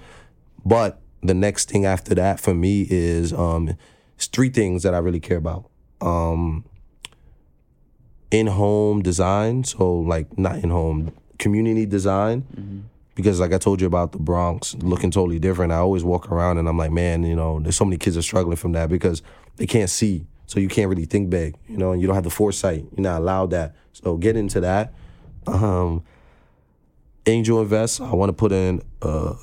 but the next thing after that for me is um, it's three things that I really care about. Um, in home design, so like not in home community design mm-hmm. because like I told you about the Bronx looking totally different. I always walk around and I'm like, man, you know, there's so many kids are struggling from that because they can't see. So you can't really think big, you know, and you don't have the foresight. You're not allowed that. So get into that. Um, angel invest. I want to put in uh,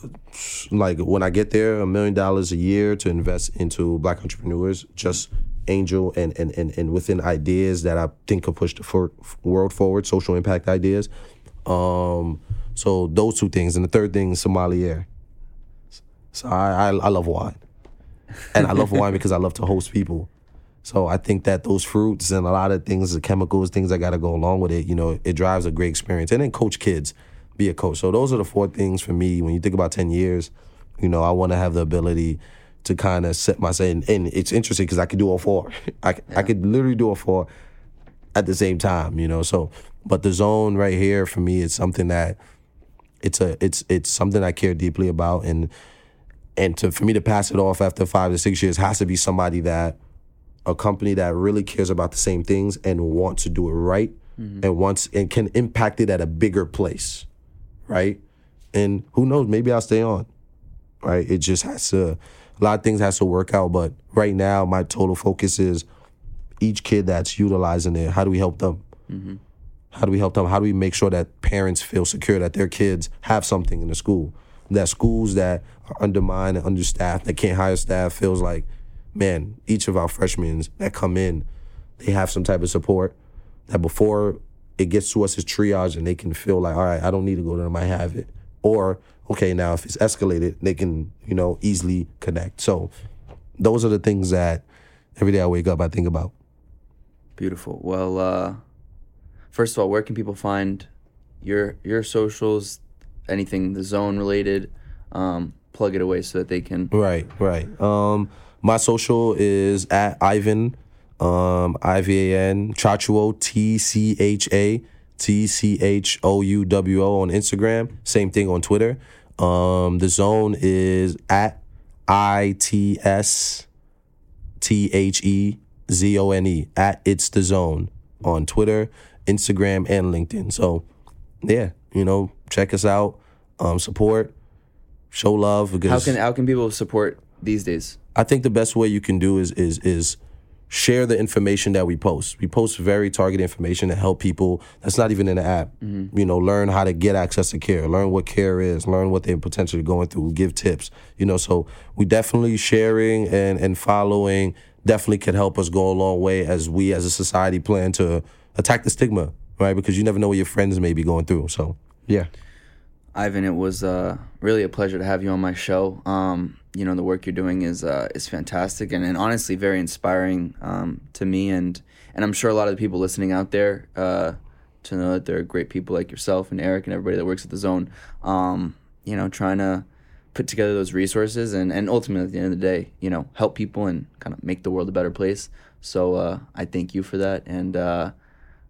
like when I get there, a million dollars a year to invest into black entrepreneurs. Just angel and and and, and within ideas that I think could push the for, world forward, social impact ideas. Um, so those two things, and the third thing is sommelier. So I, I, I love wine, and I love wine because I love to host people. So I think that those fruits and a lot of things, the chemicals, things that got to go along with it, you know, it drives a great experience. And then coach kids, be a coach. So those are the four things for me. When you think about ten years, you know, I want to have the ability to kind of set myself. And, and it's interesting because I could do all four. I yeah. I could literally do all four at the same time. You know, so but the zone right here for me is something that it's a it's it's something I care deeply about and and to for me to pass it off after five to six years has to be somebody that a company that really cares about the same things and wants to do it right mm-hmm. and wants and can impact it at a bigger place, right? And who knows, maybe I'll stay on. Right? It just has to a lot of things has to work out, but right now my total focus is each kid that's utilizing it. How do we help them? Mm-hmm. How do we help them? How do we make sure that parents feel secure that their kids have something in the school? That schools that are undermined and understaffed, that can't hire staff, feels like, man, each of our freshmen that come in, they have some type of support. That before it gets to us as triage and they can feel like, all right, I don't need to go to them, I have it. Or, okay, now if it's escalated, they can, you know, easily connect. So those are the things that every day I wake up, I think about. Beautiful. Well, uh, first of all, where can people find your your socials, anything the zone related? Um, plug it away so that they can. Right, right. Um, my social is at Ivan, um, I V A N Tchatchouwo T C H A T C H O U W O on Instagram. Same thing on Twitter. Um, the zone is at I T S T H E Z O N E at It's the Zone on Twitter. Instagram, and LinkedIn. So, yeah, you know, check us out, um, support, show love. Because how can how can people support these days? I think the best way you can do is is is share the information that we post. We post very targeted information to help people that's not even in the app. Mm-hmm. You know, learn how to get access to care, learn what care is, learn what they're potentially going through, give tips. You know, so we definitely sharing and and following definitely could help us go a long way as we as a society plan to attack the stigma, right? Because you never know what your friends may be going through. So, yeah. Ivan, it was uh, really a pleasure to have you on my show. Um, you know, the work you're doing is uh, is fantastic and, and honestly very inspiring um, to me and and I'm sure a lot of the people listening out there uh, to know that there are great people like yourself and Eric and everybody that works at the Zone. Um, you know, trying to put together those resources and, and ultimately at the end of the day, you know, help people and kind of make the world a better place. So uh, I thank you for that. And uh,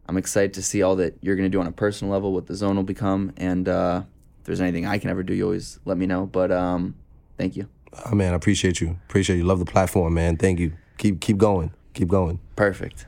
I'm excited to see all that you're going to do on a personal level, what the zone will become. And uh, if there's anything I can ever do, you always let me know. But um, thank you. Oh, man, I appreciate you. Appreciate you. Love the platform, man. Thank you. Keep keep going. Keep going. Perfect.